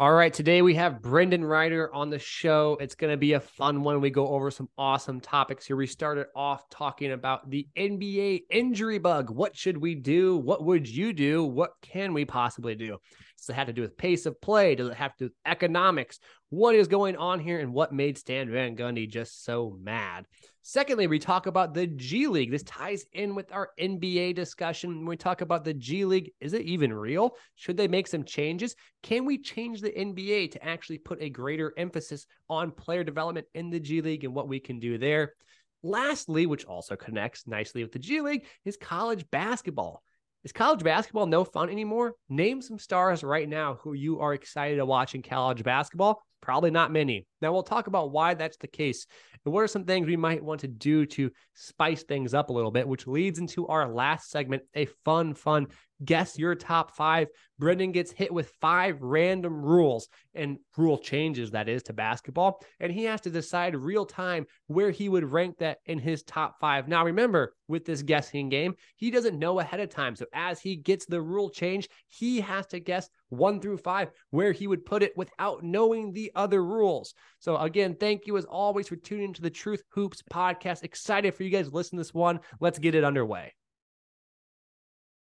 All right, today we have Brendon Ryder on the show. It's going to be a fun one. We go over some awesome topics here. We started off talking about the NBA injury bug. What should we do? What would you do? What can we possibly do? Does it have to do with pace of play? Does it have to do with economics? What is going on here and what made Stan Van Gundy just so mad? Secondly, we talk about the G League. This ties in with our NBA discussion. When we talk about the G League, is it even real? Should they make some changes? Can we change the NBA to actually put a greater emphasis on player development in the G League and what we can do there? Lastly, which also connects nicely with the G League, is college basketball. Is college basketball no fun anymore? Name some stars right now who you are excited to watch in college basketball. Probably not many. Now, we'll talk about why that's the case and what are some things we might want to do to spice things up a little bit, which leads into our last segment a fun, fun guess your top five. Brendon gets hit with five random rules and rule changes, that is, to basketball. And he has to decide real time where he would rank that in his top five. Now, remember, with this guessing game, he doesn't know ahead of time. So as he gets the rule change, he has to guess one through five where he would put it without knowing the other rules. So, again, thank you as always for tuning into the Truth Hoops podcast. Excited for you guys to listen to this one. Let's get it underway.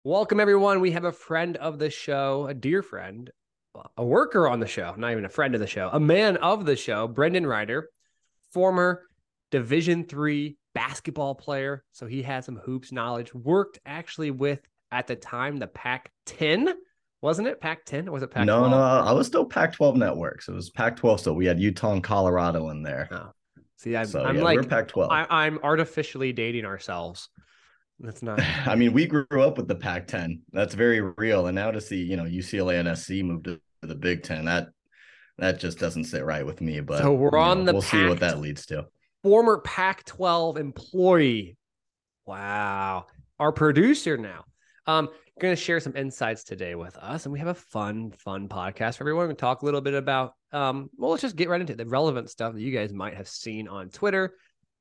Welcome, everyone. We have a friend of the show, a dear friend, a worker on the show, not even a friend of the show, a man of the show, Brendon Ryder, former Division three basketball player. So he has some hoops knowledge. Worked actually with at the time the Pac 10, wasn't it? Pac 10 or was it Pac? No, no, I was still Pac 12 networks. It was Pac 12 still. We had Utah and Colorado in there. Oh. See, I'm, so, I'm yeah, like Pac 12. I'm artificially dating ourselves. That's not. I mean, we grew up with the Pac-10. That's very real. And now to see, you know, UCLA and SC move to the Big Ten, that that just doesn't sit right with me. But so we're on know, the. We'll Pac- see what that leads to. Former Pac-12 employee. Wow, our producer now. Um, going to share some insights today with us, and we have a fun, fun podcast for everyone. We talk a little bit about. Um, well, let's just get right into it. the relevant stuff that you guys might have seen on Twitter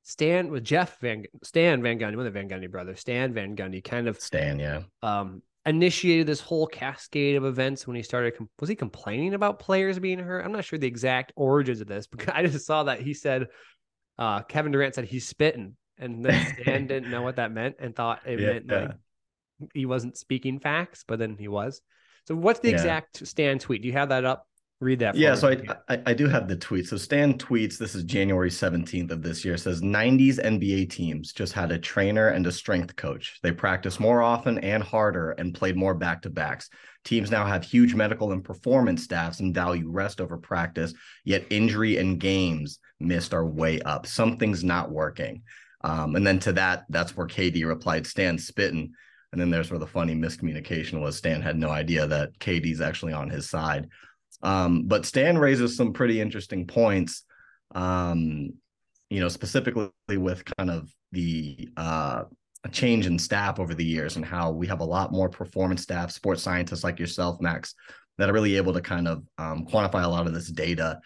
Stan with Jeff Van Stan Van Gundy, one of the Van Gundy brothers, Stan Van Gundy, kind of Stan, yeah, um, initiated this whole cascade of events when he started. Was he complaining about players being hurt? I'm not sure the exact origins of this, but I just saw that he said uh, Kevin Durant said he's spitting, and then Stan didn't know what that meant and thought it yeah, meant yeah. like he wasn't speaking facts, but then he was. So, what's the yeah. exact Stan tweet? Do you have that up? Read that. yeah, so I, I, I do have the tweet. So Stan tweets. This is January seventeenth of this year. Says '90s NBA teams just had a trainer and a strength coach. They practiced more often and harder and played more back to backs. Teams now have huge medical and performance staffs and value rest over practice. Yet injury and games missed are way up. Something's not working. Um, and then to that, that's where KD replied, "Stan spitting." And then there's where the funny miscommunication was. Stan had no idea that KD's actually on his side. Um, but Stan raises some pretty interesting points, um, you know, specifically with kind of the uh, change in staff over the years and how we have a lot more performance staff, sports scientists like yourself, Max, that are really able to kind of um, quantify a lot of this data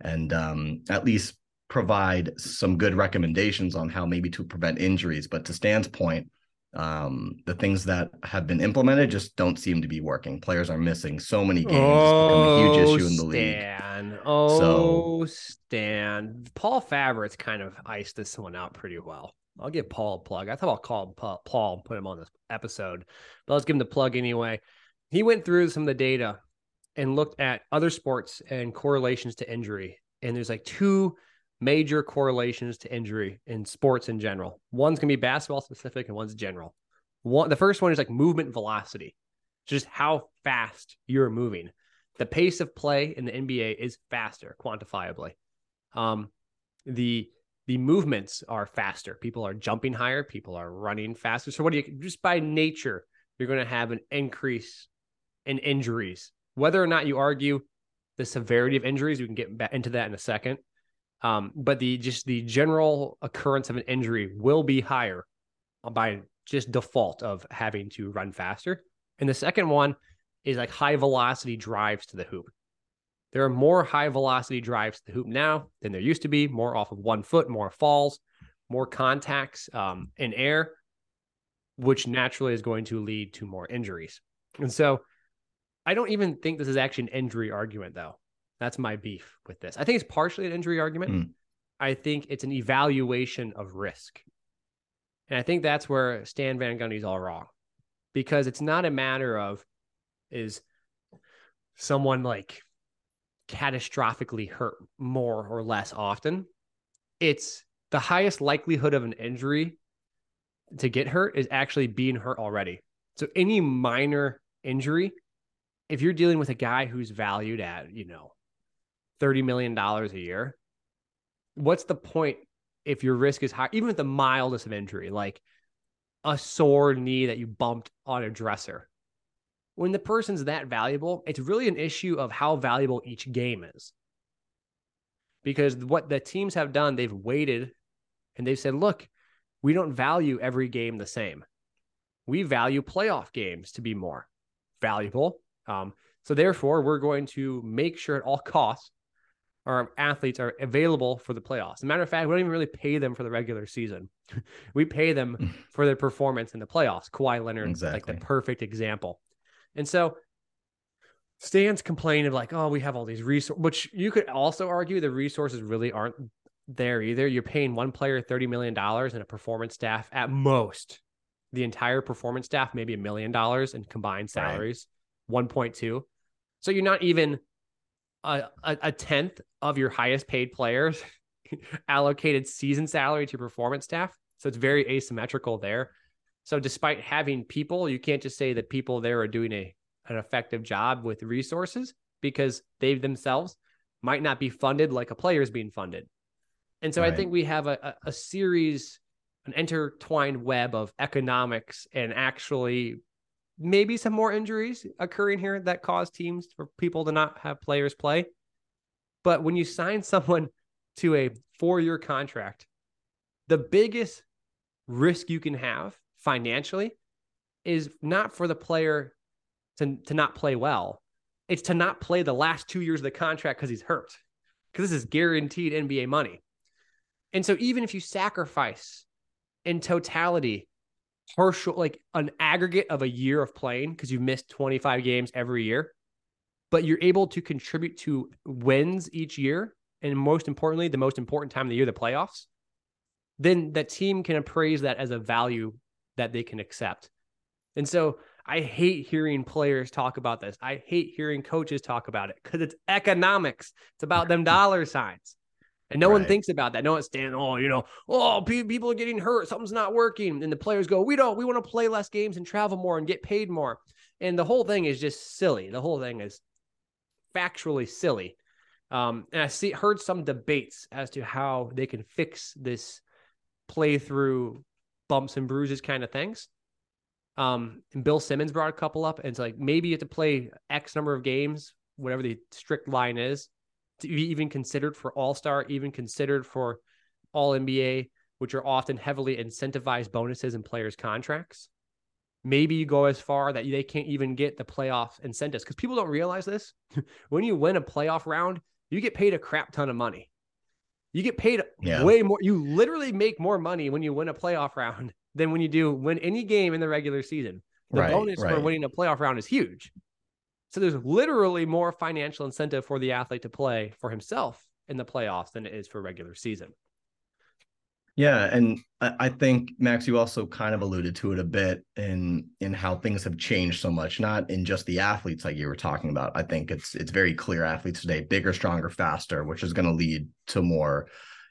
and um, at least provide some good recommendations on how maybe to prevent injuries. But to Stan's point, um, the things that have been implemented just don't seem to be working. Players are missing so many games. Oh, it's become a huge issue in the Stan. league. Oh, so, Stan. Paul Fabritz's kind of iced this one out pretty well. I'll give Paul a plug. I thought I'll call Paul and put him on this episode, but let's give him the plug anyway. He went through some of the data and looked at other sports and correlations to injury. And there's like two major correlations to injury in sports in general. One's to be basketball specific and one's general. One, the first one is like movement velocity, just how fast you're moving. The pace of play in the NBA is faster quantifiably. Um, the the movements are faster. People are jumping higher. People are running faster. So what do you just by nature you're going to have an increase in injuries. Whether or not you argue the severity of injuries, we can get into that in a second. Um, but the just the general occurrence of an injury will be higher by just default of having to run faster. And the second one is like high velocity drives to the hoop. There are more high velocity drives to the hoop now than there used to be, more off of one foot, more falls, more contacts um, in air, which naturally is going to lead to more injuries. And so I don't even think this is actually an injury argument, though. That's my beef with this. I think it's partially an injury argument. Mm. I think it's an evaluation of risk. And I think that's where Stan Van Gundy's all wrong because it's not a matter of is someone like catastrophically hurt more or less often. It's the highest likelihood of an injury to get hurt is actually being hurt already. So any minor injury, if you're dealing with a guy who's valued at, you know, $30 million a year, what's the point if your risk is high, even with the mildest of injury, like a sore knee that you bumped on a dresser? When the person's that valuable, it's really an issue of how valuable each game is. Because what the teams have done, they've waited and they've said, look, we don't value every game the same. We value playoff games to be more valuable. Um, so therefore, we're going to make sure at all costs our athletes are available for the playoffs. As a matter of fact, we don't even really pay them for the regular season. we pay them for their performance in the playoffs. Kawhi Leonard, exactly. like the perfect example. And so Stan's complaining of like, oh, we have all these resources, which you could also argue the resources really aren't there either. You're paying one player $30 million and a performance staff at most. The entire performance staff, maybe a million dollars in combined salaries, right. 1.2. So you're not even a, a, tenth of your highest paid players allocated season salary to your performance staff. So it's very asymmetrical there. So despite having people, you can't just say that people there are doing a an effective job with resources because they themselves might not be funded like a player is being funded. And so right. I think we have a, a, a series, an intertwined web of economics and actually maybe some more injuries occurring here that cause teams for people to not have players play. But when you sign someone to a four year contract, the biggest risk you can have financially is not for the player to, to not play well. It's to not play the last two years of the contract because he's hurt. Because this is guaranteed NBA money. And so even if you sacrifice in totality partial like an aggregate of a year of playing because you missed 25 games every year, but you're able to contribute to wins each year and most importantly, the most important time of the year, the playoffs, then that team can appraise that as a value that they can accept. And so I hate hearing players talk about this. I hate hearing coaches talk about it because it's economics. It's about them dollar signs. And no right. one thinks about that. No one's standing, oh, you know, oh, people are getting hurt. Something's not working. And the players go, we don't, we want to play less games and travel more and get paid more. And the whole thing is just silly. The whole thing is factually silly. Um, and I see heard some debates as to how they can fix this play through bumps and bruises kind of things. Um, and Bill Simmons brought a couple up, and it's like maybe you have to play X number of games, whatever the strict line is, to be even considered for All Star, even considered for All NBA, which are often heavily incentivized bonuses in players' contracts. Maybe you go as far that they can't even get the playoff incentives because people don't realize this. when you win a playoff round, you get paid a crap ton of money. You get paid yeah. way more. You literally make more money when you win a playoff round than when you do win any game in the regular season. The right, bonus right. for winning a playoff round is huge. So there's literally more financial incentive for the athlete to play for himself in the playoffs than it is for regular season. Yeah, and I think Max, you also kind of alluded to it a bit in in how things have changed so much, not in just the athletes like you were talking about. I think it's it's very clear athletes today, bigger, stronger, faster, which is going to lead to more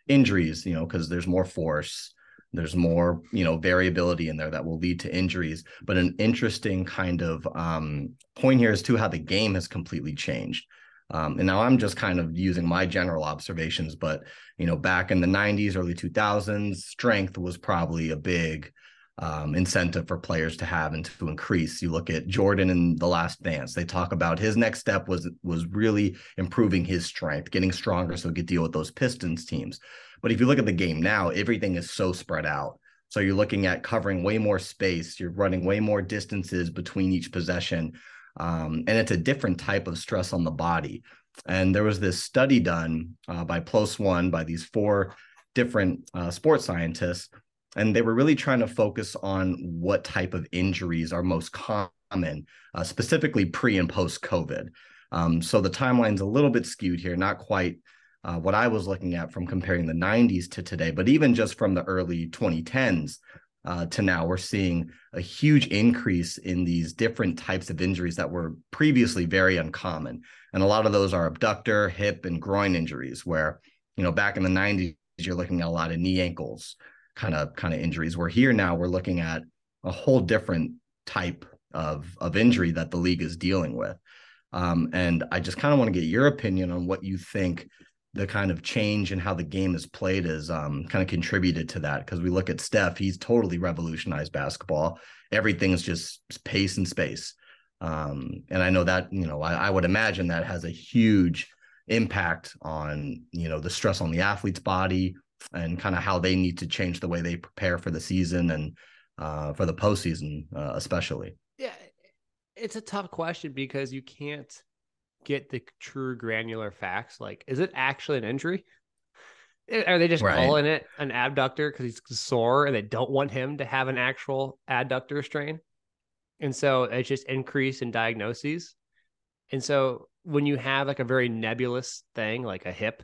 injuries, you know, because there's more force, there's more, you know, variability in there that will lead to injuries. But an interesting kind of um, point here is too how the game has completely changed. Um, and now I'm just kind of using my general observations, but you know, back in the 90s, early 2000s, strength was probably a big um, incentive for players to have and to increase. You look at Jordan in the Last Dance; they talk about his next step was was really improving his strength, getting stronger, so he could deal with those Pistons teams. But if you look at the game now, everything is so spread out. So you're looking at covering way more space. You're running way more distances between each possession. Um, and it's a different type of stress on the body. And there was this study done uh, by PLOS One by these four different uh, sports scientists, and they were really trying to focus on what type of injuries are most common, uh, specifically pre and post COVID. Um, so the timeline's a little bit skewed here, not quite uh, what I was looking at from comparing the 90s to today, but even just from the early 2010s uh, to now, we're seeing a huge increase in these different types of injuries that were previously very uncommon. And a lot of those are adductor, hip, and groin injuries, where, you know, back in the 90s, you're looking at a lot of knee ankles kind of kind of injuries. Where here now we're looking at a whole different type of of injury that the league is dealing with. Um, and I just kind of want to get your opinion on what you think the kind of change in how the game is played has um, kind of contributed to that. Because we look at Steph, he's totally revolutionized basketball. Everything is just pace and space. Um, and I know that, you know, I, I would imagine that has a huge impact on, you know, the stress on the athlete's body and kind of how they need to change the way they prepare for the season and uh, for the postseason, uh, especially. Yeah, it's a tough question because you can't get the true granular facts. Like, is it actually an injury? Eh, are they just right. calling it an abductor because he's sore and they don't want him to have an actual adductor strain? And so it's just increase in diagnoses. And so when you have like a very nebulous thing like a hip,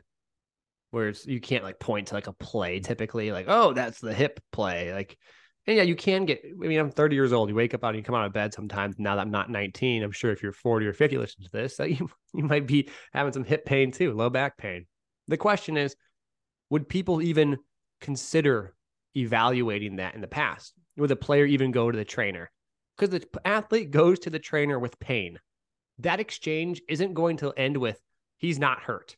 where you can't like point to like a play typically, like, oh, that's the hip play. Like and yeah, you can get. I mean, I'm 30 years old. You wake up out and you come out of bed sometimes. Now that I'm not 19, I'm sure if you're 40 or 50, listen to this, that you you might be having some hip pain too, low back pain. The question is, would people even consider evaluating that in the past? Would the player even go to the trainer? Because the athlete goes to the trainer with pain. That exchange isn't going to end with he's not hurt.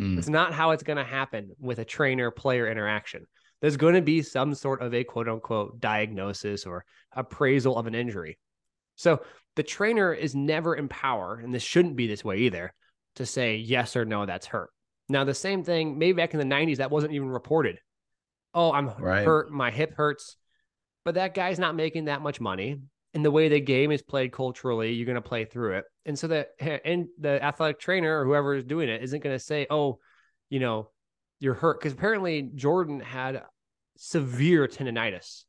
Mm. It's not how it's going to happen with a trainer player interaction there's going to be some sort of a quote unquote diagnosis or appraisal of an injury. So the trainer is never in power, and this shouldn't be this way either, to say yes or no, that's hurt. Now, the same thing, maybe back in the 90s, that wasn't even reported. Oh, I'm right. hurt. My hip hurts. But that guy's not making that much money. And the way the game is played culturally, you're going to play through it. And so the and the athletic trainer or whoever is doing it isn't going to say, "Oh, you know, you're hurt," because apparently Jordan had severe tendonitis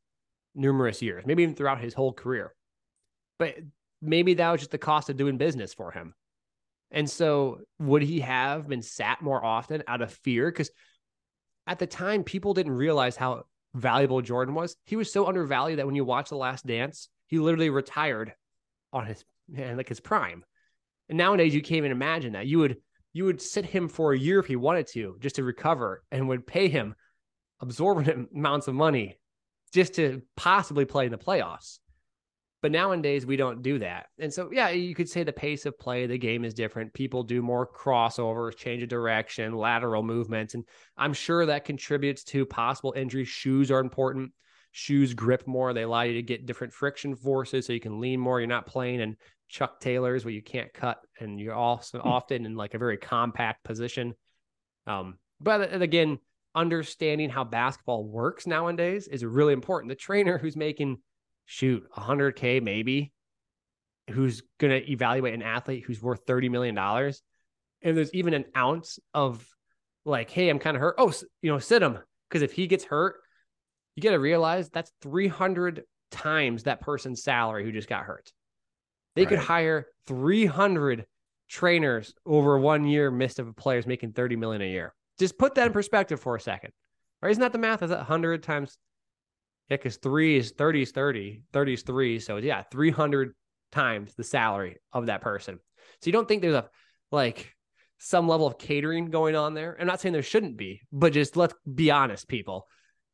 numerous years, maybe even throughout his whole career. But maybe that was just the cost of doing business for him. And so, would he have been sat more often out of fear? Because at the time, people didn't realize how valuable Jordan was. He was so undervalued that when you watch The Last Dance, he literally retired on his like his prime. And nowadays, you can't even imagine that. You would you would sit him for a year if he wanted to, just to recover, and would pay him absorbent amounts of money just to possibly play in the playoffs. But nowadays we don't do that. And so yeah, you could say the pace of play, the game is different. People do more crossovers, change of direction, lateral movements. And I'm sure that contributes to possible injuries. Shoes are important. Shoes grip more. They allow you to get different friction forces so you can lean more. You're not playing in Chuck Taylors where you can't cut and you're also hmm. often in like a very compact position. Um, but again, understanding how basketball works nowadays is really important. The trainer who's making shoot 100k maybe who's going to evaluate an athlete who's worth 30 million dollars and there's even an ounce of like hey I'm kind of hurt oh you know sit him because if he gets hurt you got to realize that's 300 times that person's salary who just got hurt. They right. could hire 300 trainers over one year missed of a players making 30 million a year. Just put that in perspective for a second. Right? Isn't that the math? Is that 100 times? Yeah, because three is 30 is 30, 30 is three. So yeah, 300 times the salary of that person. So you don't think there's a like some level of catering going on there? I'm not saying there shouldn't be, but just let's be honest, people.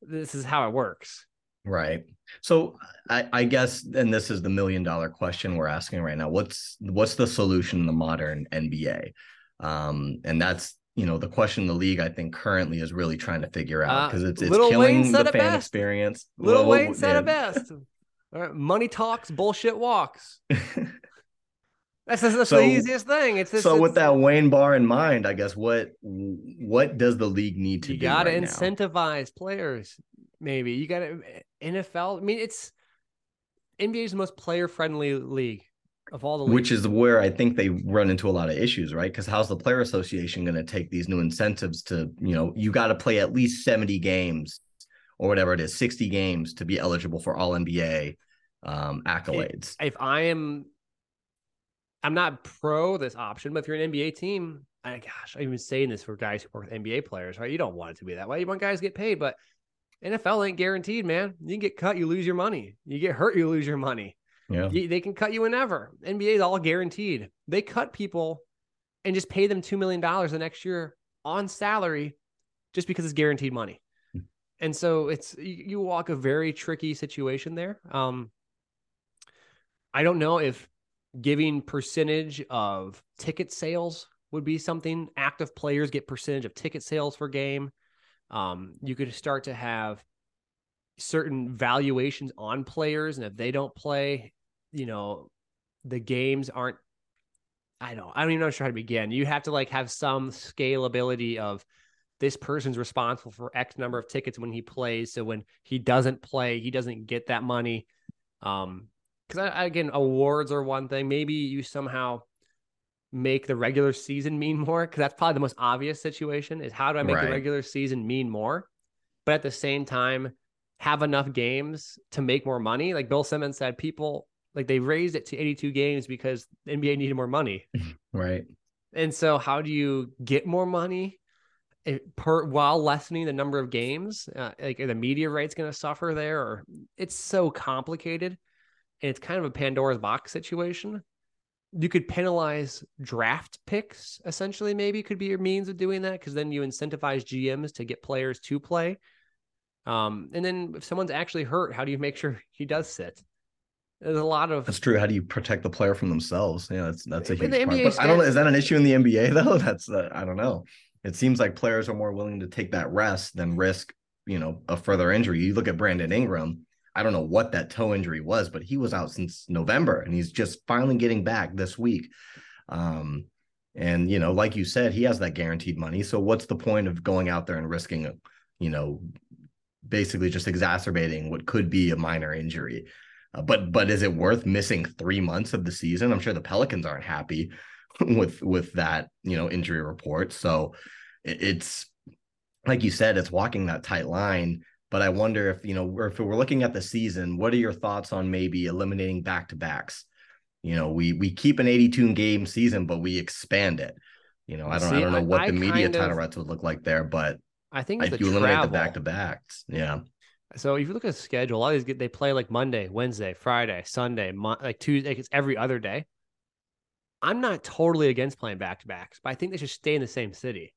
This is how it works. Right. So I, I, guess, and this is the million dollar question we're asking right now. What's what's the solution in the modern NBA? Um, and that's you know the question the league I think currently is really trying to figure out because uh, it's it's killing the fan best. experience. Lil Wayne said it best. money talks, bullshit walks. That's, that's, that's so, the easiest thing. It's so it's, with that Wayne bar in mind, I guess what what does the league need to you do? You got to right incentivize now? players. Maybe you got to NFL. I mean, it's NBA is the most player friendly league of all the leagues. which is where I think they run into a lot of issues, right? Because how's the player association going to take these new incentives to, you know, you got to play at least 70 games or whatever it is, 60 games to be eligible for all NBA um, accolades. If, if I am I'm not pro this option, but if you're an NBA team, I gosh, I'm even saying this for guys who work with NBA players, right? You don't want it to be that way. You want guys to get paid, but NFL ain't guaranteed, man. You can get cut, you lose your money. You get hurt, you lose your money. Yeah. You, they can cut you whenever. NBA is all guaranteed. They cut people and just pay them $2 million the next year on salary just because it's guaranteed money. Hmm. And so it's, you, you walk a very tricky situation there. Um, I don't know if giving percentage of ticket sales would be something active players get percentage of ticket sales for game um, you could start to have certain valuations on players and if they don't play you know the games aren't i don't i don't even know how to begin. You have to like have some scalability of this person's responsible for x number of tickets when he plays. So when he doesn't play he doesn't get that money. Um because again awards are one thing. Maybe you somehow make the regular season mean more because that's probably the most obvious situation is how do I make right. the regular season mean more, but at the same time have enough games to make more money. Like Bill Simmons said, people like they raised it to 82 games because the NBA needed more money. right. And so how do you get more money eh, per while lessening the number of games? Uh, like are the media rights going to suffer there or it's so complicated and it's kind of a Pandora's box situation you could penalize draft picks essentially maybe could be your means of doing that because then you incentivize gms to get players to play. Um, and then if someone's actually hurt how do you make sure he does sit? There's a lot of that's true. How do you protect the player from themselves? Yeah that's that's a huge part. But i don't know is that an issue in the nba though? That's uh, i don't know. It seems like players are more willing to take that rest than risk you know a further injury. You look at brandon ingram I don't know what that toe injury was, but he was out since November and he's just finally getting back this week. Um, and you know, like you said, he has that guaranteed money. So what's the point of going out there and risking, you know, basically just exacerbating what could be a minor injury? Uh, but but is it worth missing three months of the season? I'm sure the Pelicans aren't happy with with that you know injury report. So it's like you said, it's walking that tight line but I wonder if you know, if we're looking at the season, what are your thoughts on maybe eliminating back to backs? You know, we we keep an 82 game season, but we expand it. You know, I don't See, I don't know what I, the media title rights would look like there, but I think if you eliminate travel. the back to backs, yeah. So if you look at the schedule, a lot of these get they play like Monday, Wednesday, Friday, Sunday, Mo- like Tuesday. It's every other day. I'm not totally against playing back to backs, but I think they should stay in the same city.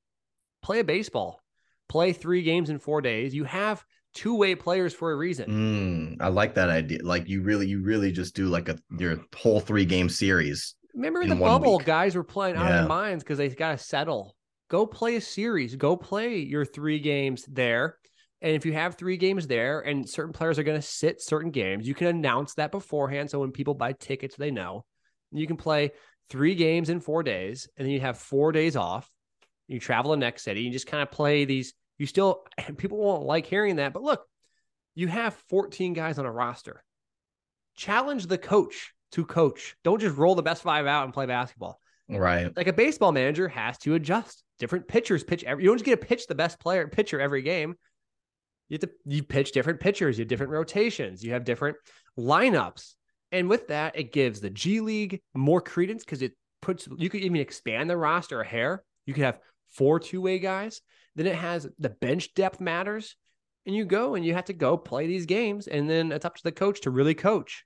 Play a baseball. Play three games in four days. You have two way players for a reason. Mm, I like that idea. Like you really, you really just do like a your whole three game series. Remember in the bubble, week. guys were playing out yeah. of their minds because they got to settle. Go play a series. Go play your three games there. And if you have three games there and certain players are going to sit certain games, you can announce that beforehand. So when people buy tickets, they know. You can play three games in four days, and then you have four days off. You travel the next city. You just kind of play these you still, people won't like hearing that. But look, you have 14 guys on a roster. Challenge the coach to coach. Don't just roll the best five out and play basketball. Right. Like a baseball manager has to adjust. Different pitchers pitch every, you don't just get to pitch the best player pitcher every game. You have to you pitch different pitchers, you have different rotations, you have different lineups. And with that, it gives the G League more credence because it puts you could even expand the roster a hair. You could have four two-way guys. Then it has the bench depth matters. And you go and you have to go play these games. And then it's up to the coach to really coach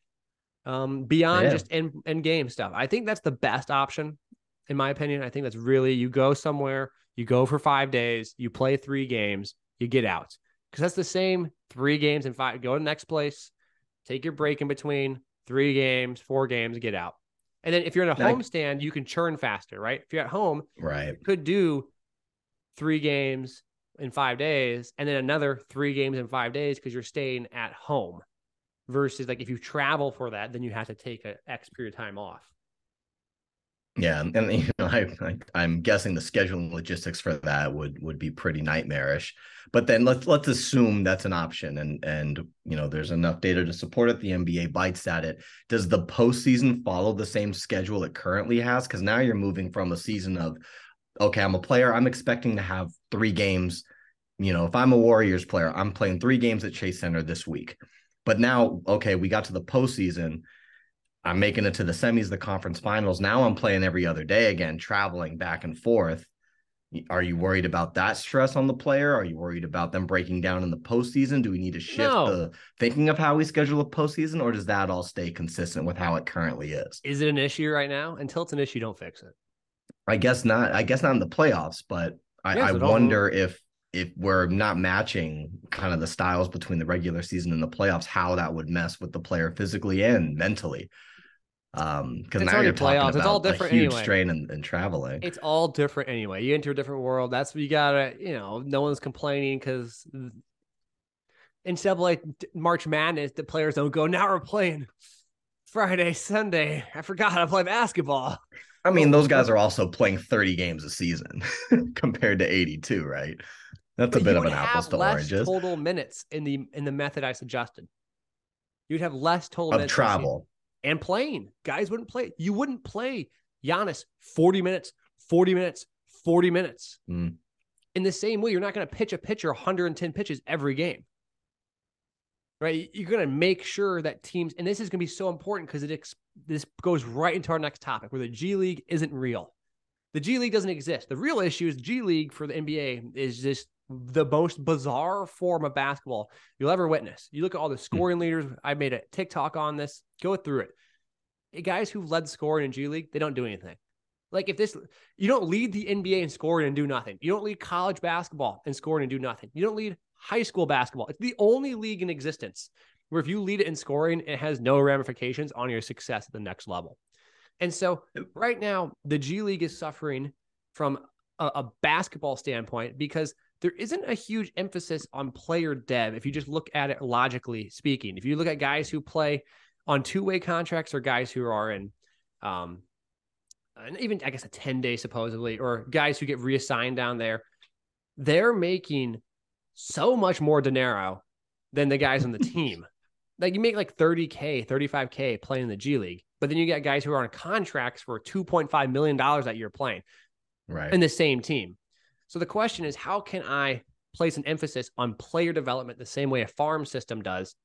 um, beyond yeah. just end, end game stuff. I think that's the best option, in my opinion. I think that's really you go somewhere, you go for five days, you play three games, you get out. Because that's the same three games and five. Go to the next place, take your break in between, three games, four games, get out. And then if you're in a home stand, you can churn faster, right? If you're at home, right, you could do three games in five days and then another three games in five days because you're staying at home versus like if you travel for that then you have to take a x period of time off. Yeah and you know I, I am guessing the scheduling logistics for that would would be pretty nightmarish. But then let's let's assume that's an option and and you know there's enough data to support it the nba bites at it. Does the postseason follow the same schedule it currently has? Because now you're moving from a season of okay, I'm a player. I'm expecting to have three games. You know, if I'm a Warriors player, I'm playing three games at Chase Center this week. But now, okay, we got to the postseason. I'm making it to the semis, the conference finals. Now I'm playing every other day again, traveling back and forth. Are you worried about that stress on the player? Are you worried about them breaking down in the postseason? Do we need to shift no. the thinking of how we schedule a postseason, or does that all stay consistent with how it currently is? Is it an issue right now? Until it's an issue, don't fix it. I guess not. I guess not in the playoffs, but I, yes, I wonder if if we're not matching kind of the styles between the regular season and the playoffs, how that would mess with the player physically and mentally. Um, because now you're talking about it's all different a huge anyway. strain in, in traveling. It's all different anyway. You enter a different world. That's what you gotta, you know, no one's complaining because instead of like March Madness, the players don't go, now we're playing Friday, Sunday. I forgot to play basketball. I mean, those guys are also playing 30 games a season compared to 82, right? That's but a bit of an apples to oranges. Total minutes in the in the method I suggested. You'd have less total of travel and playing. Guys wouldn't play. You wouldn't play Giannis 40 minutes, 40 minutes, 40 minutes. Mm. In the same way, you're not going to pitch a pitcher 110 pitches every game. Right? You're going to make sure that teams, and this is going to be so important because it ex- this goes right into our next topic where the G League isn't real. The G League doesn't exist. The real issue is G League for the NBA is just the most bizarre form of basketball you'll ever witness. You look at all the hmm. scoring leaders. I made a TikTok on this. Go through it. Guys who led scoring in G League, they don't do anything. Like if this, you don't lead the NBA in scoring and do nothing. You don't lead college basketball in scoring and do nothing. You don't lead high school basketball. It's the only league in existence where if you lead it in scoring, it has no ramifications on your success at the next level. And so right now, the G League is suffering from a, a basketball standpoint because – there isn't a huge emphasis on player dev if you just look at it logically speaking. If you look at guys who play on two way contracts or guys who are in, um, and even I guess a 10 day supposedly, or guys who get reassigned down there, they're making so much more dinero than the guys on the team. Like you make like 30K, 35K playing in the G League, but then you get guys who are on contracts for $2.5 million that you're playing right. in the same team. So the question is, how can I place an emphasis on player development the same way a farm system does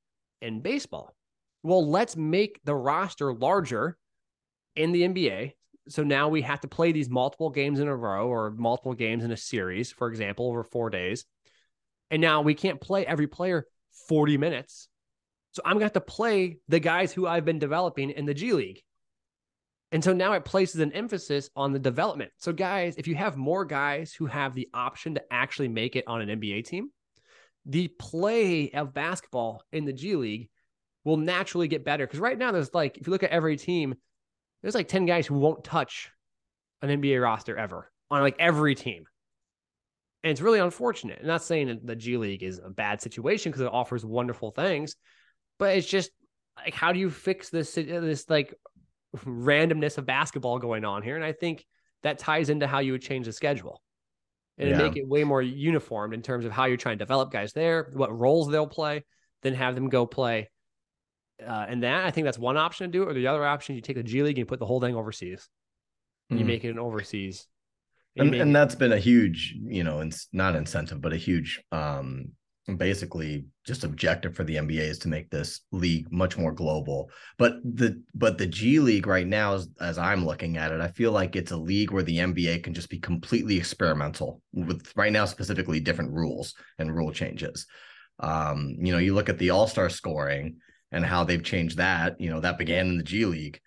in baseball? Well, let's make the roster larger in the NBA. So now we have to play these multiple games in a row or multiple games in a series, for example, over four days. And now we can't play every player 40 minutes. So I'm going to have to play the guys who I've been developing in the G League. And so now it places an emphasis on the development. So, guys, if you have more guys who have the option to actually make it on an NBA team, the play of basketball in the G League will naturally get better. Because right now, there's like, if you look at every team, there's like 10 guys who won't touch an NBA roster ever on like every team. And it's really unfortunate. I'm not saying that the G League is a bad situation because it offers wonderful things, but it's just like, how do you fix this, this like randomness of basketball going on here. And I think that ties into how you would change the schedule and yeah. make it way more uniformed in terms of how you're trying to develop guys there, what roles they'll play, then have them go play. Uh, and that I think that's one option to do. Or the other option, you take the G League and you put the whole thing overseas. Mm-hmm. You make it an overseas. And, and that's been a huge, you know, it's not incentive, but a huge um basically just objective for the NBA is to make this league much more global. But the but the G League right now, as, as I'm looking at it, I feel like it's a league where the NBA can just be completely experimental with right now specifically different rules and rule changes. Um, you know, you look at the All Star scoring and how they've changed that. You know, that began in the G League.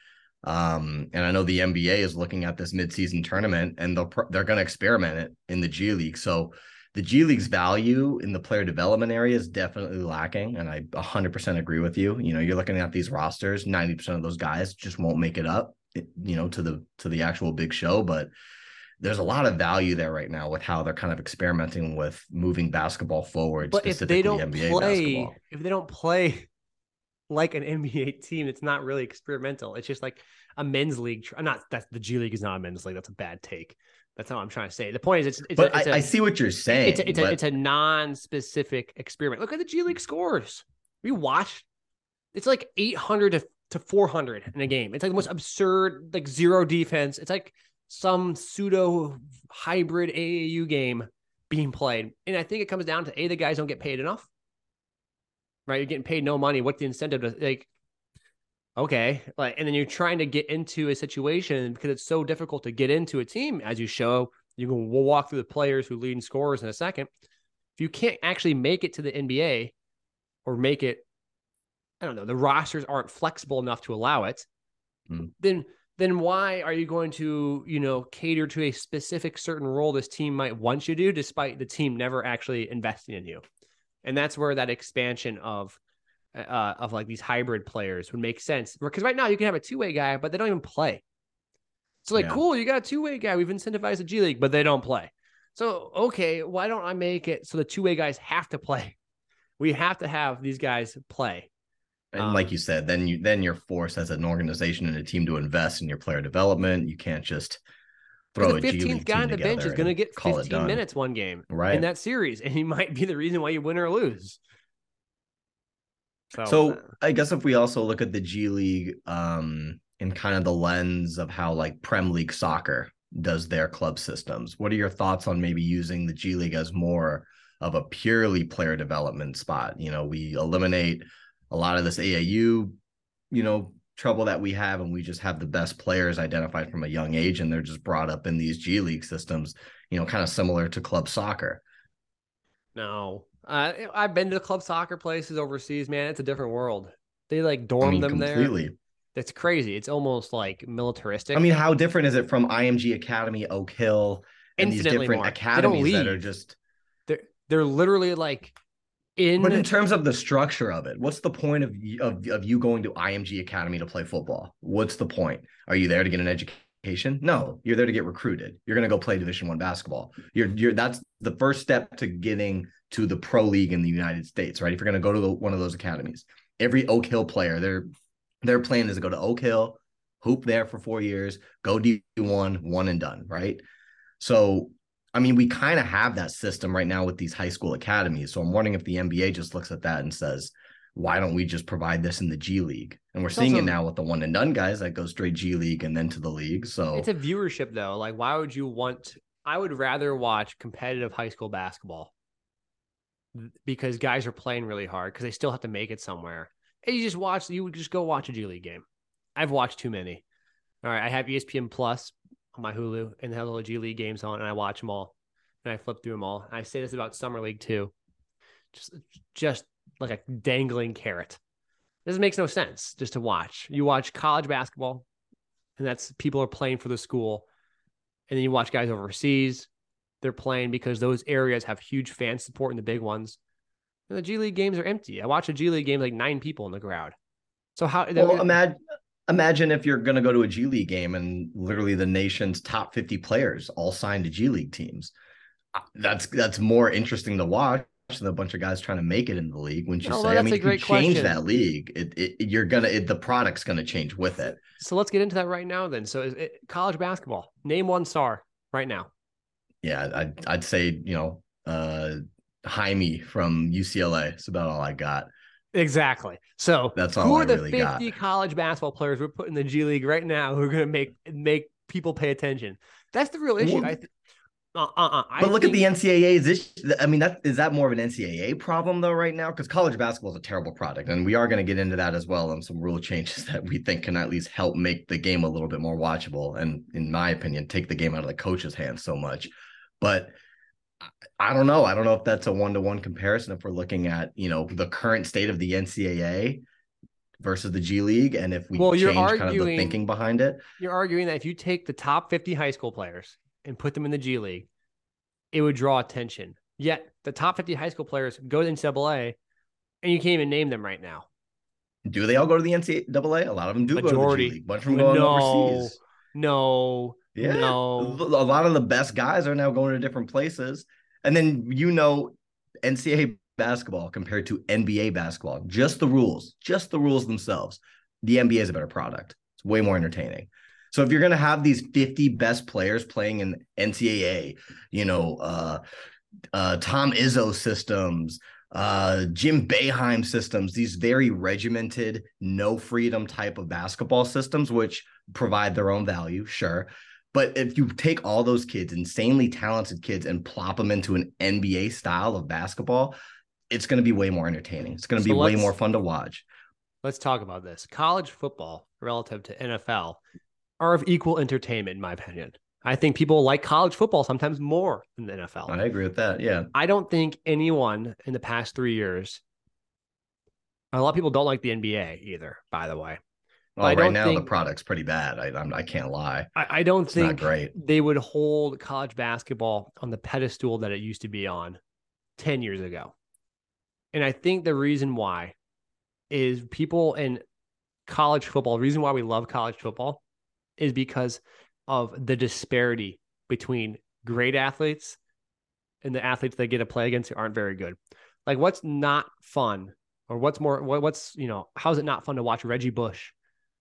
Um, and I know the NBA is looking at this midseason tournament and they'll they're going to experiment it in the G League. So the G League's value in the player development area is definitely lacking. And I 100% agree with you. You know, you're looking at these rosters, 90% of those guys just won't make it up, you know, to the to the actual big show. But there's a lot of value there right now with how they're kind of experimenting with moving basketball forward. But if they don't NBA play, basketball. if they don't play like an NBA team, it's not really experimental. It's just like a men's league. Not that's the G League is not a men's league. That's a bad take. That's not what I'm trying to say. The point is, it's, it's but a, it's I, a, I see what you're saying. It's a, it's, but... a, it's a non-specific experiment. Look at the G League scores. We watch. It's like 800 to, to 400 in a game. It's like the most absurd, like zero defense. It's like some pseudo hybrid AAU game being played. And I think it comes down to a the guys don't get paid enough. Right, you're getting paid no money. What the incentive to like? Okay. Like, and then you're trying to get into a situation because it's so difficult to get into a team, as you show. You can we'll walk through the players who lead in scores in a second. If you can't actually make it to the NBA or make it, I don't know, the rosters aren't flexible enough to allow it, Mm. then then why are you going to, you know, cater to a specific certain role this team might want you to do, despite the team never actually investing in you? And that's where that expansion of uh, of like these hybrid players would make sense. Because right now you can have a two way guy, but they don't even play. So like, Yeah. cool, you got a two way guy. We've incentivized the G League, but they don't play. So okay, why don't I make it so the two way guys have to play? We have to have these guys play. And Um, like you said, then you then you're forced as an organization and a team to invest in your player development. You can't just throw the a G League fifteenth guy on the bench is going to get fifteen minutes one game right? in that series, and he might be the reason why you win or lose. So, So I guess if we also look at the G League um in kind of the lens of how like Prem League soccer does their club systems, what are your thoughts on maybe using the G League as more of a purely player development spot? You know, we eliminate a lot of this AAU, you know, trouble that we have, and we just have the best players identified from a young age, and they're just brought up in these G League systems, you know, kind of similar to club soccer. no, uh, I've been to club soccer places overseas. Man, it's a different world. They like dorm I mean, them there. That's crazy. It's almost like militaristic. I mean, how different is it from IMG Academy, Oak Hill, and these different more. Academies that are just? they're they're literally like in. But in terms of the structure of it, what's the point of of of you going to IMG Academy to play football? What's the point? Are you there to get an education? No, you're there to get recruited. You're going to go play Division One basketball. You're you're that's the first step to getting to the pro league in the United States, right? If you're going to go to the, one of those academies, every Oak Hill player, their their plan is to go to Oak Hill, hoop there for four years, go D1, one and done, right? So, I mean, we kind of have that system right now with these high school academies. So I'm wondering if the NBA just looks at that and says, why don't we just provide this in the G League? And we're It's seeing also- it now with the one and done guys that go straight G League and then to the league. So It's a viewership though. Like, why would you want? I would rather watch competitive high school basketball because guys are playing really hard because they still have to make it somewhere. And you just watch. You would just go watch a G League game. I've watched too many. All right, I have ESPN Plus on my Hulu and they have the G League games on, and I watch them all. And I flip through them all. I say this about Summer League too. Just, just like a dangling carrot. This makes no sense just to watch. You watch college basketball, and that's people are playing for the school. And then you watch guys overseas, they're playing because those areas have huge fan support in the big ones. And the G League games are empty. I watch a G League game like nine people in the crowd. So how? well, imagine imagine if you're going to go to a G League game and literally the nation's top 50 players all signed to G League teams. Uh, That's that's more interesting to watch than a bunch of guys trying to make it in the league. Wouldn't you No, say? that's I mean, if you change question. that league, it, it you're gonna it, the product's gonna change with it. so let's get into that right now. Then, so is it, college basketball. Name one star right now. Yeah, I'd I'd say you know uh Jaime from UCLA. That's about all I got. Exactly. So That's all who are I the really 50 got. college basketball players we're putting in the G League right now who are going to make make people pay attention? That's the real issue. Well, I th- uh, uh, uh, I But look think- at the NCAA. Is this? I mean, that is that more of an NCAA problem though right now? Because college basketball is a terrible product, and we are going to get into that as well and some rule changes that we think can at least help make the game a little bit more watchable, and in my opinion, take the game out of the coach's hands so much. But I- don't know. I don't know if that's a one to one comparison if we're looking at you know the current state of the NCAA versus the G League, and if we Well, you're change kind of the thinking behind it. You're arguing that if you take the top 50 high school players and put them in the G League, it would draw attention. Yet the top 50 high school players go to NCAA and you can't even name them right now. Do they all go to the NCAA? A lot of them do go to the Majority. G League. Bunch of them going No. overseas. No. Yeah. No. A lot of the best guys are now going to different places. And then you know NCAA basketball compared to NBA basketball, just the rules, just the rules themselves. The NBA is a better product. It's way more entertaining. So if you're going to have these 50 best players playing in NCAA, you know, uh, uh, Tom Izzo systems, uh, Jim Boeheim systems, these very regimented, no freedom type of basketball systems, which provide their own value, sure. But if you take all those kids, insanely talented kids, and plop them into an NBA style of basketball, it's going to be way more entertaining. It's going to So be way more fun to watch. let's talk about this. College football relative to NFL are of equal entertainment, in my opinion. I think people like college football sometimes more than the NFL. I agree with that. Yeah. I don't think anyone in the past three years, a lot of people don't like the NBA either, by the way. Well, right now think, the product's pretty bad. I I'm, I can not lie. I, I don't it's think great. they would hold college basketball on the pedestal that it used to be on 10 years ago. And I think the reason why is people in college football, the reason why we love college football is because of the disparity between great athletes and the athletes they get to play against who aren't very good. Like what's not fun or what's more what, what's you know how's it not fun to watch Reggie Bush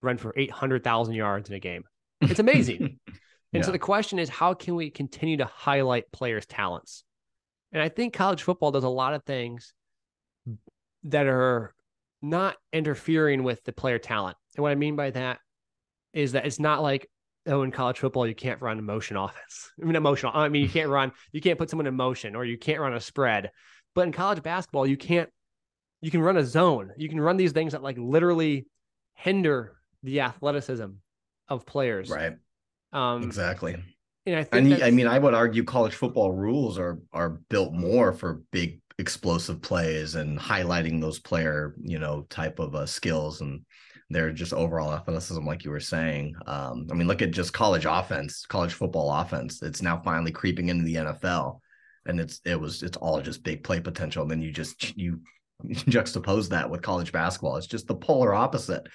run for 800,000 yards in a game? It's amazing. and yeah. so the question is how can we continue to highlight players' talents? And I think college football does a lot of things that are not interfering with the player talent. And what I mean by that is that it's not like oh, in college football, you can't run a motion offense. I mean, emotional. I mean, you can't run, you can't put someone in motion or you can't run a spread. But in college basketball, you can't, you can run a zone. You can run these things that like literally hinder the athleticism of players. Right. Um, exactly. And I think, and I mean, I would argue college football rules are are built more for big explosive plays and highlighting those player, you know, type of uh, skills and their just overall athleticism, like you were saying. Um, I mean, look at just college offense, college football offense. It's now finally creeping into the NFL, and it's it was it's all just big play potential. And then you just you juxtapose that with college basketball. It's just the polar opposite.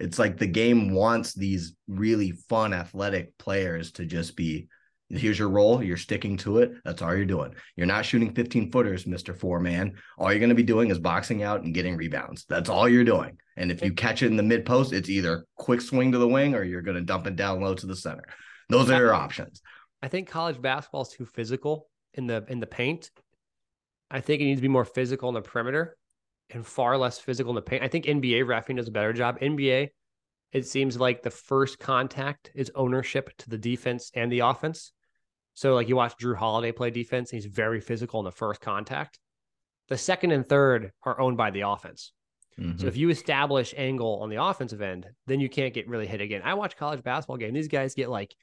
It's like the game wants these really fun athletic players to just be Here's your role. You're sticking to it. That's all you're doing. You're not shooting 15 footers, Mr. Four Man. All you're going to be doing is boxing out and getting rebounds. That's all you're doing. And if you catch it in the mid post, it's either quick swing to the wing or you're going to dump it down low to the center. Those are your options. I think college basketball is too physical in the in the paint. I think it needs to be more physical in the perimeter and far less physical in the paint. I think NBA refing does a better job. NBA, it seems like the first contact is ownership to the defense and the offense. So like you watch Jrue Holiday play defense, he's very physical in the first contact. The second and third are owned by the offense. Mm-hmm. So if you establish angle on the offensive end, then you can't get really hit again. I watch college basketball game. These guys get like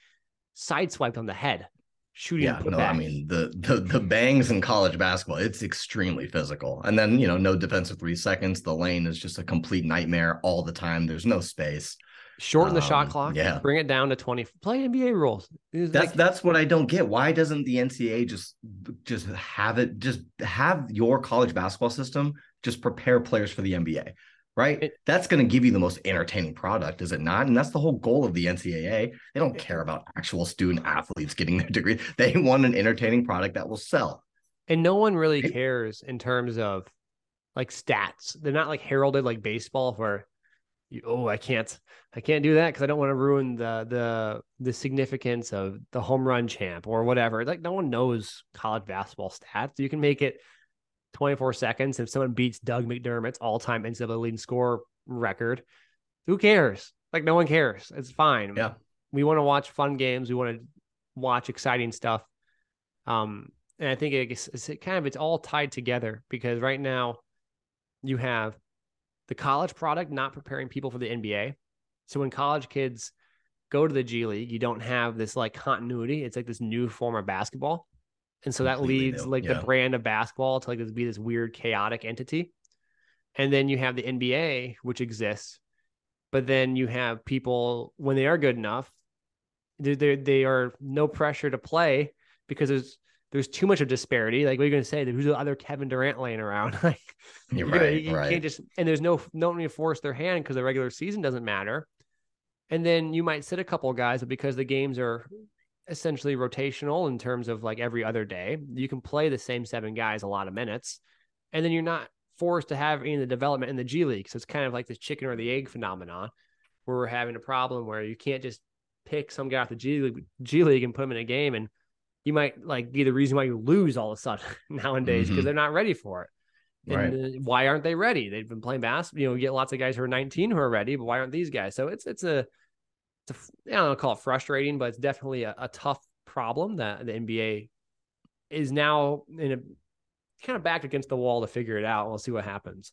sideswiped on the head, shooting. Yeah, no, I mean the the the bangs in college basketball, it's extremely physical. And then you know, no defensive three seconds. The lane is just a complete nightmare all the time. There's no space shorten the um, shot clock yeah bring it down to 20 play nba rules that's like, that's what i don't get why doesn't the ncaa just just have it just have your college basketball system just prepare players for the nba right? It, that's going to give you the most entertaining product is it not? And that's the whole goal of the ncaa they don't care about actual student athletes getting their degree. They want an entertaining product that will sell. And no one really cares in terms of like stats. They're not like heralded like baseball where you, oh, I can't, I can't do that because I don't want to ruin the the the significance of the home run champ or whatever. Like no one knows college basketball stats. You can make it 24 seconds if someone beats Doug McDermott's all-time NCAA leading score record. Who cares? Like no one cares. It's fine. Yeah. We want to watch fun games. We want to watch exciting stuff. Um, and I think it's, it's kind of it's all tied together because right now you have the college product not preparing people for the NBA. So when college kids go to the G League, you don't have this like continuity. It's like this new form of basketball. And so that leads new. like yeah. the brand of basketball to like this be this weird chaotic entity. And then you have the NBA, which exists, but then you have people when they are good enough, they they are no pressure to play because there's there's too much of disparity. Like, what are you going to say? Who's the other Kevin Durant laying around? like, You're right, you, you right. can't just, and there's no, no need to force their hand because the regular season doesn't matter. And then you might sit a couple guys, but because the games are essentially rotational in terms of like every other day, you can play the same seven guys a lot of minutes. And then you're not forced to have any of the development in the G League. So it's kind of like this chicken or the egg phenomenon where we're having a problem where you can't just pick some guy off the G League, G League and put him in a game and you might like be the reason why you lose all of a sudden nowadays because mm-hmm. they're not ready for it. And right. Why aren't they ready? They've been playing basketball. You know, you get lots of guys who are 19 who are ready, but why aren't these guys? So it's it's a it's a I don't know, call it frustrating, but it's definitely a, a tough problem that the NBA is now in a kind of back against the wall to figure it out. We'll see what happens.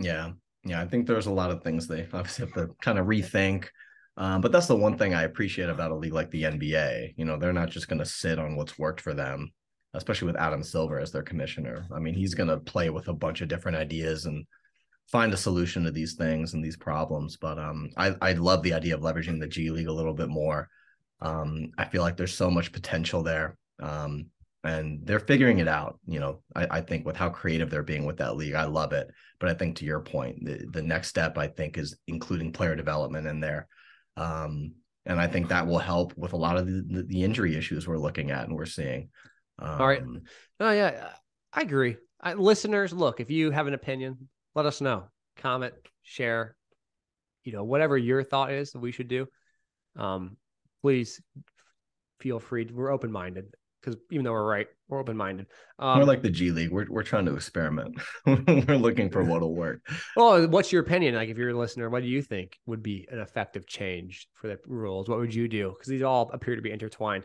Yeah. Yeah, I think there's a lot of things they obviously have to kind of rethink. Um, but that's the one thing I appreciate about a league like the NBA. You know, they're not just going to sit on what's worked for them, especially with Adam Silver as their commissioner. I mean, he's going to play with a bunch of different ideas and find a solution to these things and these problems. But um, I I love the idea of leveraging the G League a little bit more. Um, I feel like there's so much potential there. Um, and they're figuring it out. You know, I, I, think with how creative they're being with that league, I love it. But I think to your point, the, the next step I think is including player development in there, um, and I think that will help with a lot of the, the injury issues we're looking at and we're seeing. Um, All right. Oh yeah, I agree. I, listeners, look, if you have an opinion, let us know. Comment, share, you know, whatever your thought is that we should do. Um, please feel free. We're open minded because even though we're right, we're open minded. Um, we're like the G League. We're we're trying to experiment. we're looking for what'll work. Well, what's your opinion? Like, if you're a listener, what do you think would be an effective change for the rules? What would you do? Because these all appear to be intertwined.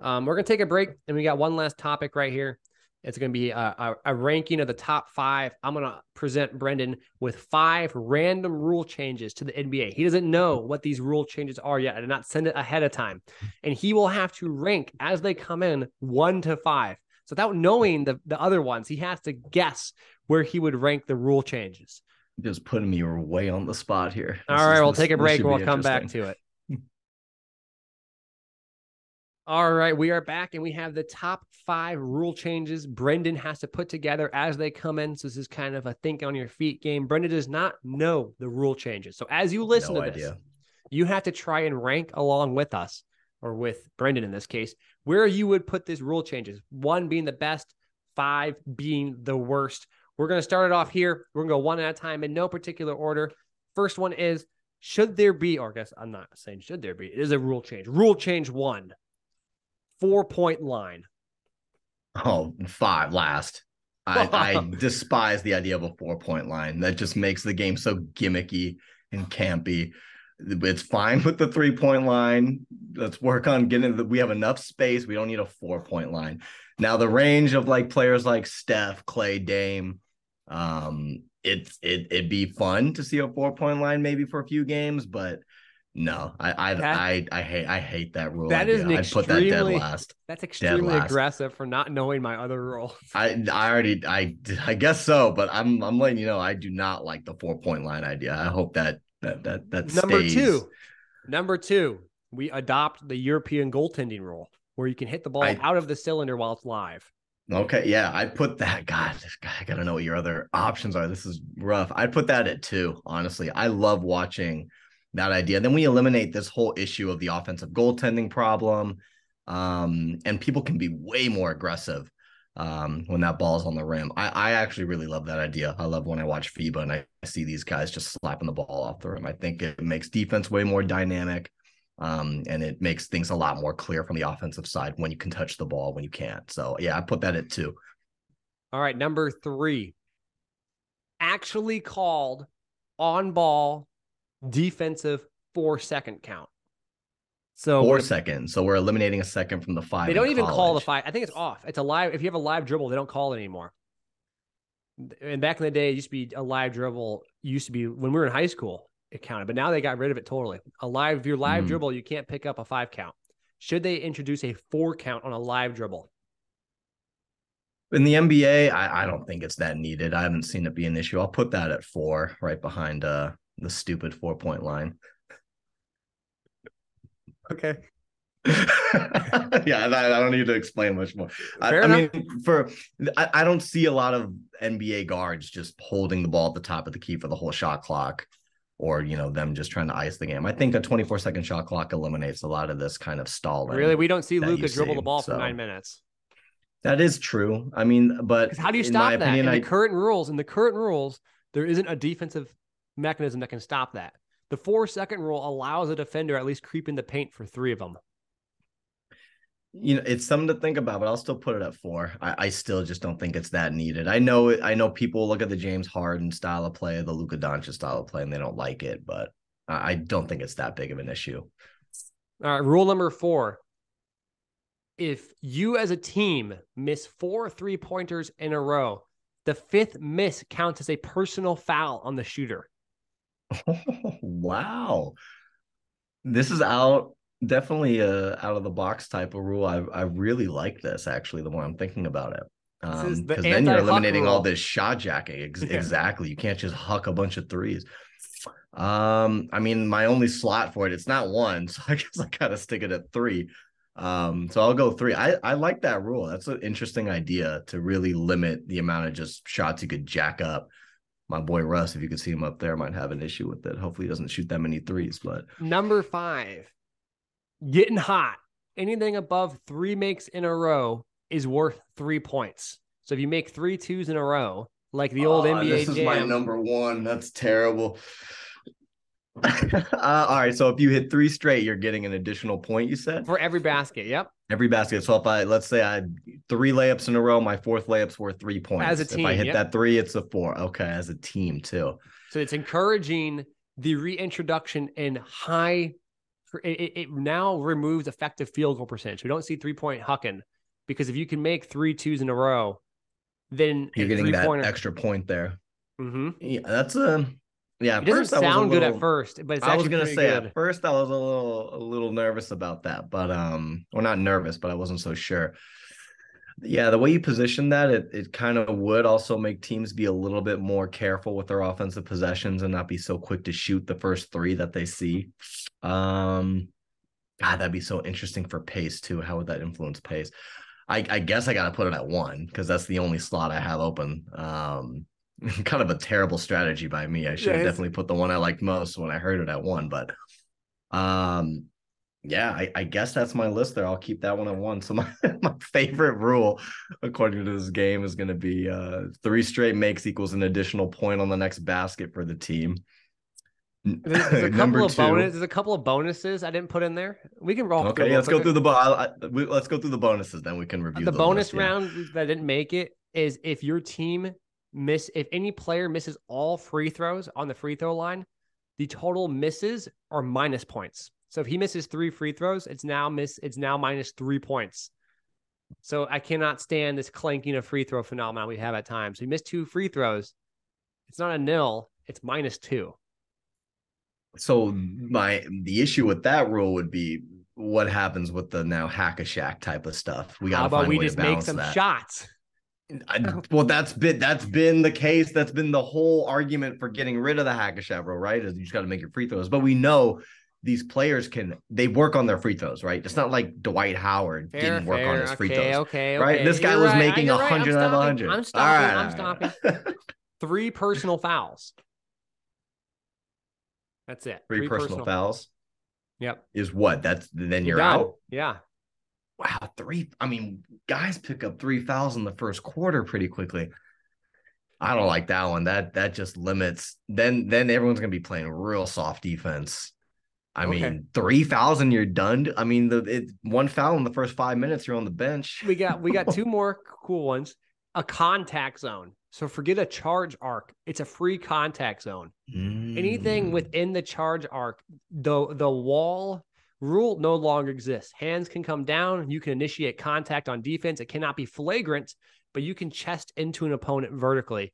Um, we're gonna take a break, and we got one last topic right here. It's going to be a, a, a, ranking of the top five. I'm going to present Brendon with five random rule changes to the NBA. He doesn't know what these rule changes are yet. I did not send it ahead of time. And he will have to rank as they come in one to five. So without knowing the, the other ones, he has to guess where he would rank the rule changes. Just putting me way on the spot here. All this right, is, we'll this, take a break and we'll come back to it. All right, we are back and we have the top five rule changes Brendon has to put together as they come in. So this is kind of a think on your feet game. Brendon does not know the rule changes. So as you listen no to idea. this, you have to try and rank along with us or with Brendon in this case, where you would put these rule changes. One being the best, five being the worst. We're going to start it off here. We're going to go one at a time in no particular order. First one is should there be, or I guess I'm not saying should there be, it is a rule change. Rule change one four point line? Oh, five last. I, I despise the idea of a four point line. That just makes the game so gimmicky and campy. It's fine with the three point line. Let's work on getting that. we have enough space. We don't need a four point line. Now the range of like players like Steph, Clay, Dame, um, it's it it'd be fun to see a four point line maybe for a few games, but no, I I, that, I I hate I hate that rule. That idea. is put that dead last. That's extremely aggressive for not knowing my other rule. I I already I I guess so, but I'm I'm letting you know I do not like the four point line idea. I hope that that that that number stays. two. Number two, we adopt the European goaltending rule where you can hit the ball I, out of the cylinder while it's live. Okay, yeah, I put that. God, I gotta know what your other options are. This is rough. I'd put that at two. Honestly, I love watching that idea. Then we eliminate this whole issue of the offensive goaltending problem. Um, and people can be way more aggressive um, when that ball's on the rim. I, I actually really love that idea. I love when I watch FIBA and I see these guys just slapping the ball off the rim. I think it makes defense way more dynamic. Um, and it makes things a lot more clear from the offensive side when you can touch the ball, when you can't. So yeah, I put that at two. All right, number three. Actually called on ball defensive four second count. So four seconds. So we're eliminating a second from the five. They don't even college. call the five. I think it's off. It's a live. If you have a live dribble, they don't call it anymore. And back in the day, it used to be a live dribble. Used to be when we were in high school, it counted. But now they got rid of it totally. A live, if you're live mm. dribble, you can't pick up a five count. Should they introduce a four count on a live dribble? In the NBA, I, I don't think it's that needed. I haven't seen it be an issue. I'll put that at four, right behind uh the stupid four point line. Okay. yeah, I, I, don't need to explain much more. I, I, mean, for I, I, don't see a lot of NBA guards just holding the ball at the top of the key for the whole shot clock, or you know them just trying to ice the game. I think a 24 second shot clock eliminates a lot of this kind of stalling. Really, we don't see Luka dribble the ball so. for nine minutes. That is true. I mean, but how do you stop that? Opinion, in the current rules, in the current rules, there isn't a defensive mechanism that can stop that. The four second rule allows a defender at least creep in the paint for three of them. You know, it's something to think about, but I'll still put it at four. I, I still just don't think it's that needed. I know, I know people look at the James Harden style of play, the Luka Doncic style of play, and they don't like it, but I don't think it's that big of an issue. All right, rule number four: if you as a team miss four three pointers in a row, the fifth miss counts as a personal foul on the shooter. Oh, wow. This is out definitely a out of the box type of rule. I I really like this actually, the more I'm thinking about it. Is Um, the because then you're eliminating all this shot jacking. Ex- Yeah. Exactly. You can't just huck a bunch of threes. Um, I mean, my only slot for it, it's not one, so I guess I gotta stick it at three. Um, so I'll go three. I, I like that rule. That's an interesting idea to really limit the amount of just shots you could jack up. My boy Russ, if you could see him up there, might have an issue with it. Hopefully, he doesn't shoot that many threes. But Number five, getting hot. Anything above three makes in a row is worth three points. So if you make three twos in a row, like the old Oh, NBA This is my number one. That's terrible. uh, all right. So if you hit three straight, you're getting an additional point. You said for every basket. Yep. every basket. So if I let's say I had three layups in a row, my fourth layup's worth three points. As a team, if I hit yep. that three, it's a four. Okay, as a team too. So it's encouraging the reintroduction in high. It, it, now removes effective field goal percentage. We don't see three point hucking because if you can make three twos in a row, then You're getting that extra point there. Mm-hmm. Yeah, that's a yeah. It doesn't first I was a sound good at first, but it's I was gonna say good. at first I was a little a little nervous about that, but um, or not nervous, but I wasn't so sure. Yeah, the way you position that, it it kind of would also make teams be a little bit more careful with their offensive possessions and not be so quick to shoot the first three that they see. Um, God, that'd be so interesting for pace too. How would that influence pace? I, I guess I got to put it at one because that's the only slot I have open. Um, kind of a terrible strategy by me. I should have definitely put the one I liked most when I heard it at one, but um, yeah, I, I guess that's my list there. I'll keep that one at one. So my, my favorite rule, according to this game, is going to be uh, three straight makes equals an additional point on the next basket for the team. There's, there's a couple Number of two- bonus. There's a couple of bonuses I didn't put in there. We can roll. Okay, let's go through the bo- I, I, we, let's go through the bonuses, then we can review the the bonus list, yeah. round that didn't make it is if your team miss if any player misses all free throws on the free throw line, the total misses are minus points. So if he misses three free throws, it's now miss it's now minus three points. So I cannot stand this clanking of free throw phenomenon we have at times. You miss two free throws, it's not a nil, it's minus two. So my the issue with that rule would be what happens with the now hack a Shaq type of stuff. We got How to about we way just to make some that. shots? I, oh. well, that's been that's been the case. That's been the whole argument for getting rid of the hack a Shaq right? Is you just got to make your free throws. But we know these players can they work on their free throws, right? It's not like Dwight Howard Fair, didn't work on his free okay, throws. Okay, Right, okay. this guy You're was right. making a hundred out of a hundred. I'm stopping. right, I'm stopping. Three personal fouls. That's it. Three, personal, fouls Yep. is what? That's then you're done. out. Yeah. Wow, three. I mean, guys pick up three fouls in the first quarter pretty quickly. I don't like that one. That that just limits. Then then everyone's gonna be playing real soft defense. I Okay. mean, three fouls and you're done. I mean, the it, one foul in the first five minutes, you're on the bench. We got we got two more cool ones. A contact zone. So forget a charge arc. It's a free contact zone. Anything Mm. within the charge arc, the the wall rule no longer exists. Hands can come down. You can initiate contact on defense. It cannot be flagrant, but you can chest into an opponent vertically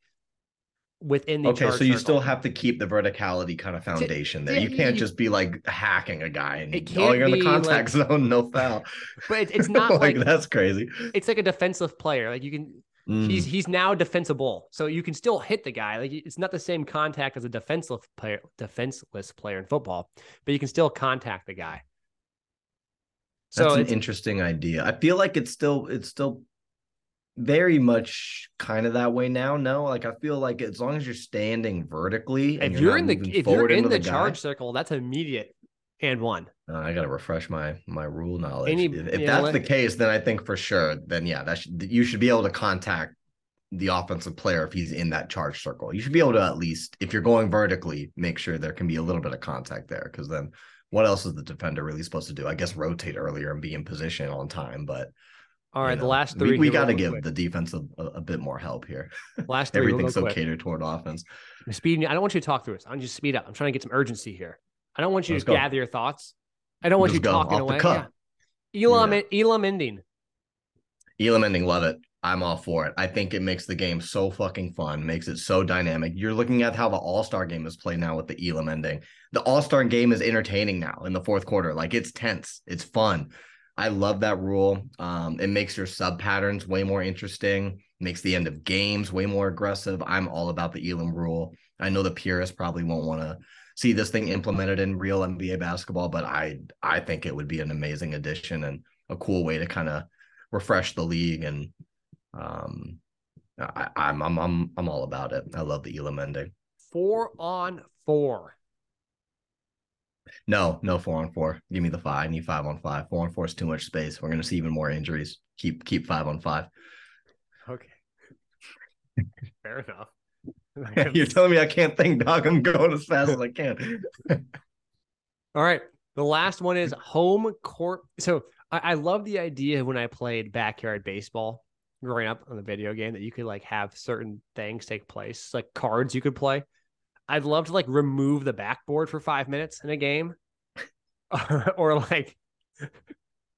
within the Okay, so you circle. still have to keep the verticality kind of foundation there. You can't just be like hacking a guy and oh, you're in the contact zone, no foul. but it, it's not like, like that's crazy. it's like a defensive player. Like you can he's Mm. he's now defensible. So you can still hit the guy. Like it's not the same contact as a defenseless player defenseless player in football, but you can still contact the guy. So That's an interesting idea. I feel like it's still it's still very much kind of that way now. No, like I feel like as long as you're standing vertically, if you're not in the if you're in the, guy- charge circle, that's immediate and one. Uh, I gotta refresh my my rule knowledge. Any- if if that's let- the case, then I think for sure, then yeah, that should, you should be able to contact the offensive player if he's in that charge circle. You should be able to at least, if you're going vertically, make sure there can be a little bit of contact there. Because then, what else is the defender really supposed to do? I guess rotate earlier and be in position on time. But all right, you right, the last three. we, here got to give quick. the defense a, a, bit more help here. last three. Everything's so quick. catered toward offense. Speed. I don't want you to talk through this. I want you to speed up. I'm trying to get some urgency here. I don't want you Let's to go. gather your thoughts. I don't want Just you talking away. Yeah. Elam, Yeah. Elam ending. Elam ending, love it. I'm all for it. I think it makes the game so fucking fun, makes it so dynamic. You're looking at how the All Star game is played now with the Elam ending. The All Star game is entertaining now in the fourth quarter. Like it's tense, it's fun. I love that rule. Um, it makes your sub patterns way more interesting, makes the end of games way more aggressive. I'm all about the Elam rule. I know the purists probably won't want to see this thing implemented in real NBA basketball, but I I think it would be an amazing addition and a cool way to kind of refresh the league and um, I, I'm I'm I'm I'm all about it. I love the Elam ending. Four on four. No, no four on four. Give me the five. I need five on five. Four on four is too much space. We're gonna see even more injuries. Keep keep five on five. Okay. Fair enough. You're telling me I can't think, dog. I'm going as fast as I can. All right. The last one is home court. So I, I love the idea when I played backyard baseball growing up on the video game that you could like have certain things take place, like cards you could play. I'd love to like remove the backboard for five minutes in a game, or, or like.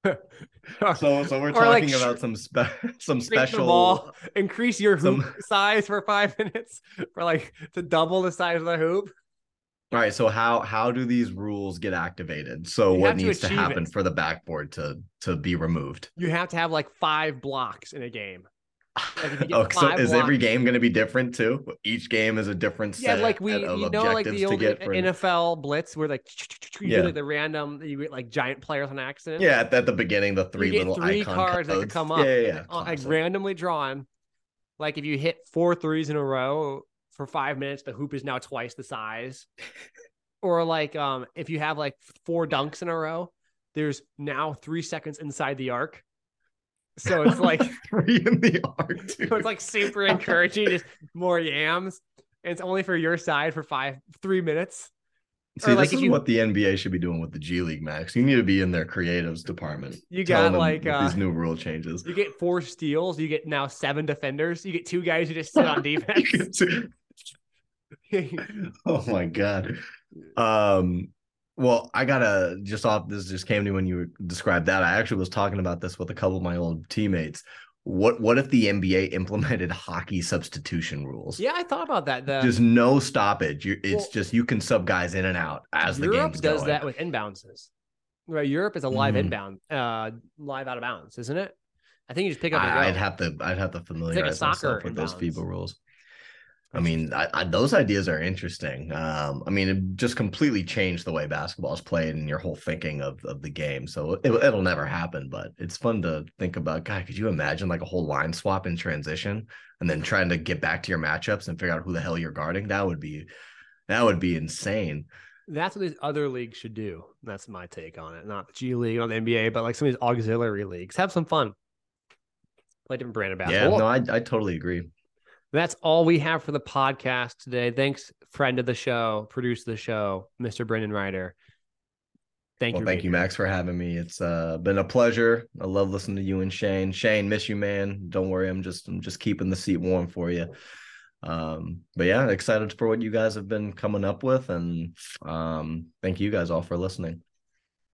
so, so we're talking like, about some spe- some special ball, increase your hoop some... size for five minutes for like to double the size of the hoop. All right. So how how do these rules get activated? So you what needs to, to happen it. for the backboard to to be removed? You have to have like five blocks in a game. Like oh, so is blocks, every game going to be different too? Each game is a different set. Yeah, like we, you know, like the old NFL blitz, where like you yeah. like the random, you get like giant players on accident. Yeah, at, at the beginning, the three little three cards codes. that come up, yeah, yeah, yeah. like randomly drawn. Like if you hit four threes in a row, for five minutes, the hoop is now twice the size. or like um if you have like four dunks in a row, there's now three seconds inside the arc. So it's like three in the arc. Dude. So it's like super encouraging, just more yams. And it's only for your side for five, three minutes. See, or like this is you, what the NBA should be doing with the G League Max. You need to be in their creatives department. You got like uh, these new rule changes. You get four steals. You get now seven defenders. You get two guys who just sit on defense. oh my god. Um well, I gotta just off this just came to me when you described that. I actually was talking about this with a couple of my old teammates. What what if the NBA implemented hockey substitution rules? Yeah, I thought about that. The, There's no stoppage. You, it's well, just you can sub guys in and out as Europe the game does going. that with inbounds. Right, Europe is a live mm. inbound, uh, live out of bounds, isn't it? I think you just pick up. I, would have to, I'd have to familiarize like myself with those FIBA rules. I mean, I, I, those ideas are interesting. Um, I mean, it just completely changed the way basketball is played and your whole thinking of, of the game. So it, will never happen, but it's fun to think about. God, could you imagine like a whole line swap in transition and then trying to get back to your matchups and figure out who the hell you're guarding? That would be that would be insane. That's what these other leagues should do. That's my take on it. Not the G League, not the NBA, but like some of these auxiliary leagues. Have some fun. Play different brand of basketball. Yeah, no, I, I totally agree. That's all we have for the podcast today. Thanks, friend of the show, producer of the show, Mr. Brendon Ryder. Thank well, you. Thank you, Max, for having me. It's uh, been a pleasure. I love listening to you and Shane. Shane, miss you, man. Don't worry, I'm just I'm just keeping the seat warm for you. Um, but yeah, excited for what you guys have been coming up with, and um, thank you guys all for listening.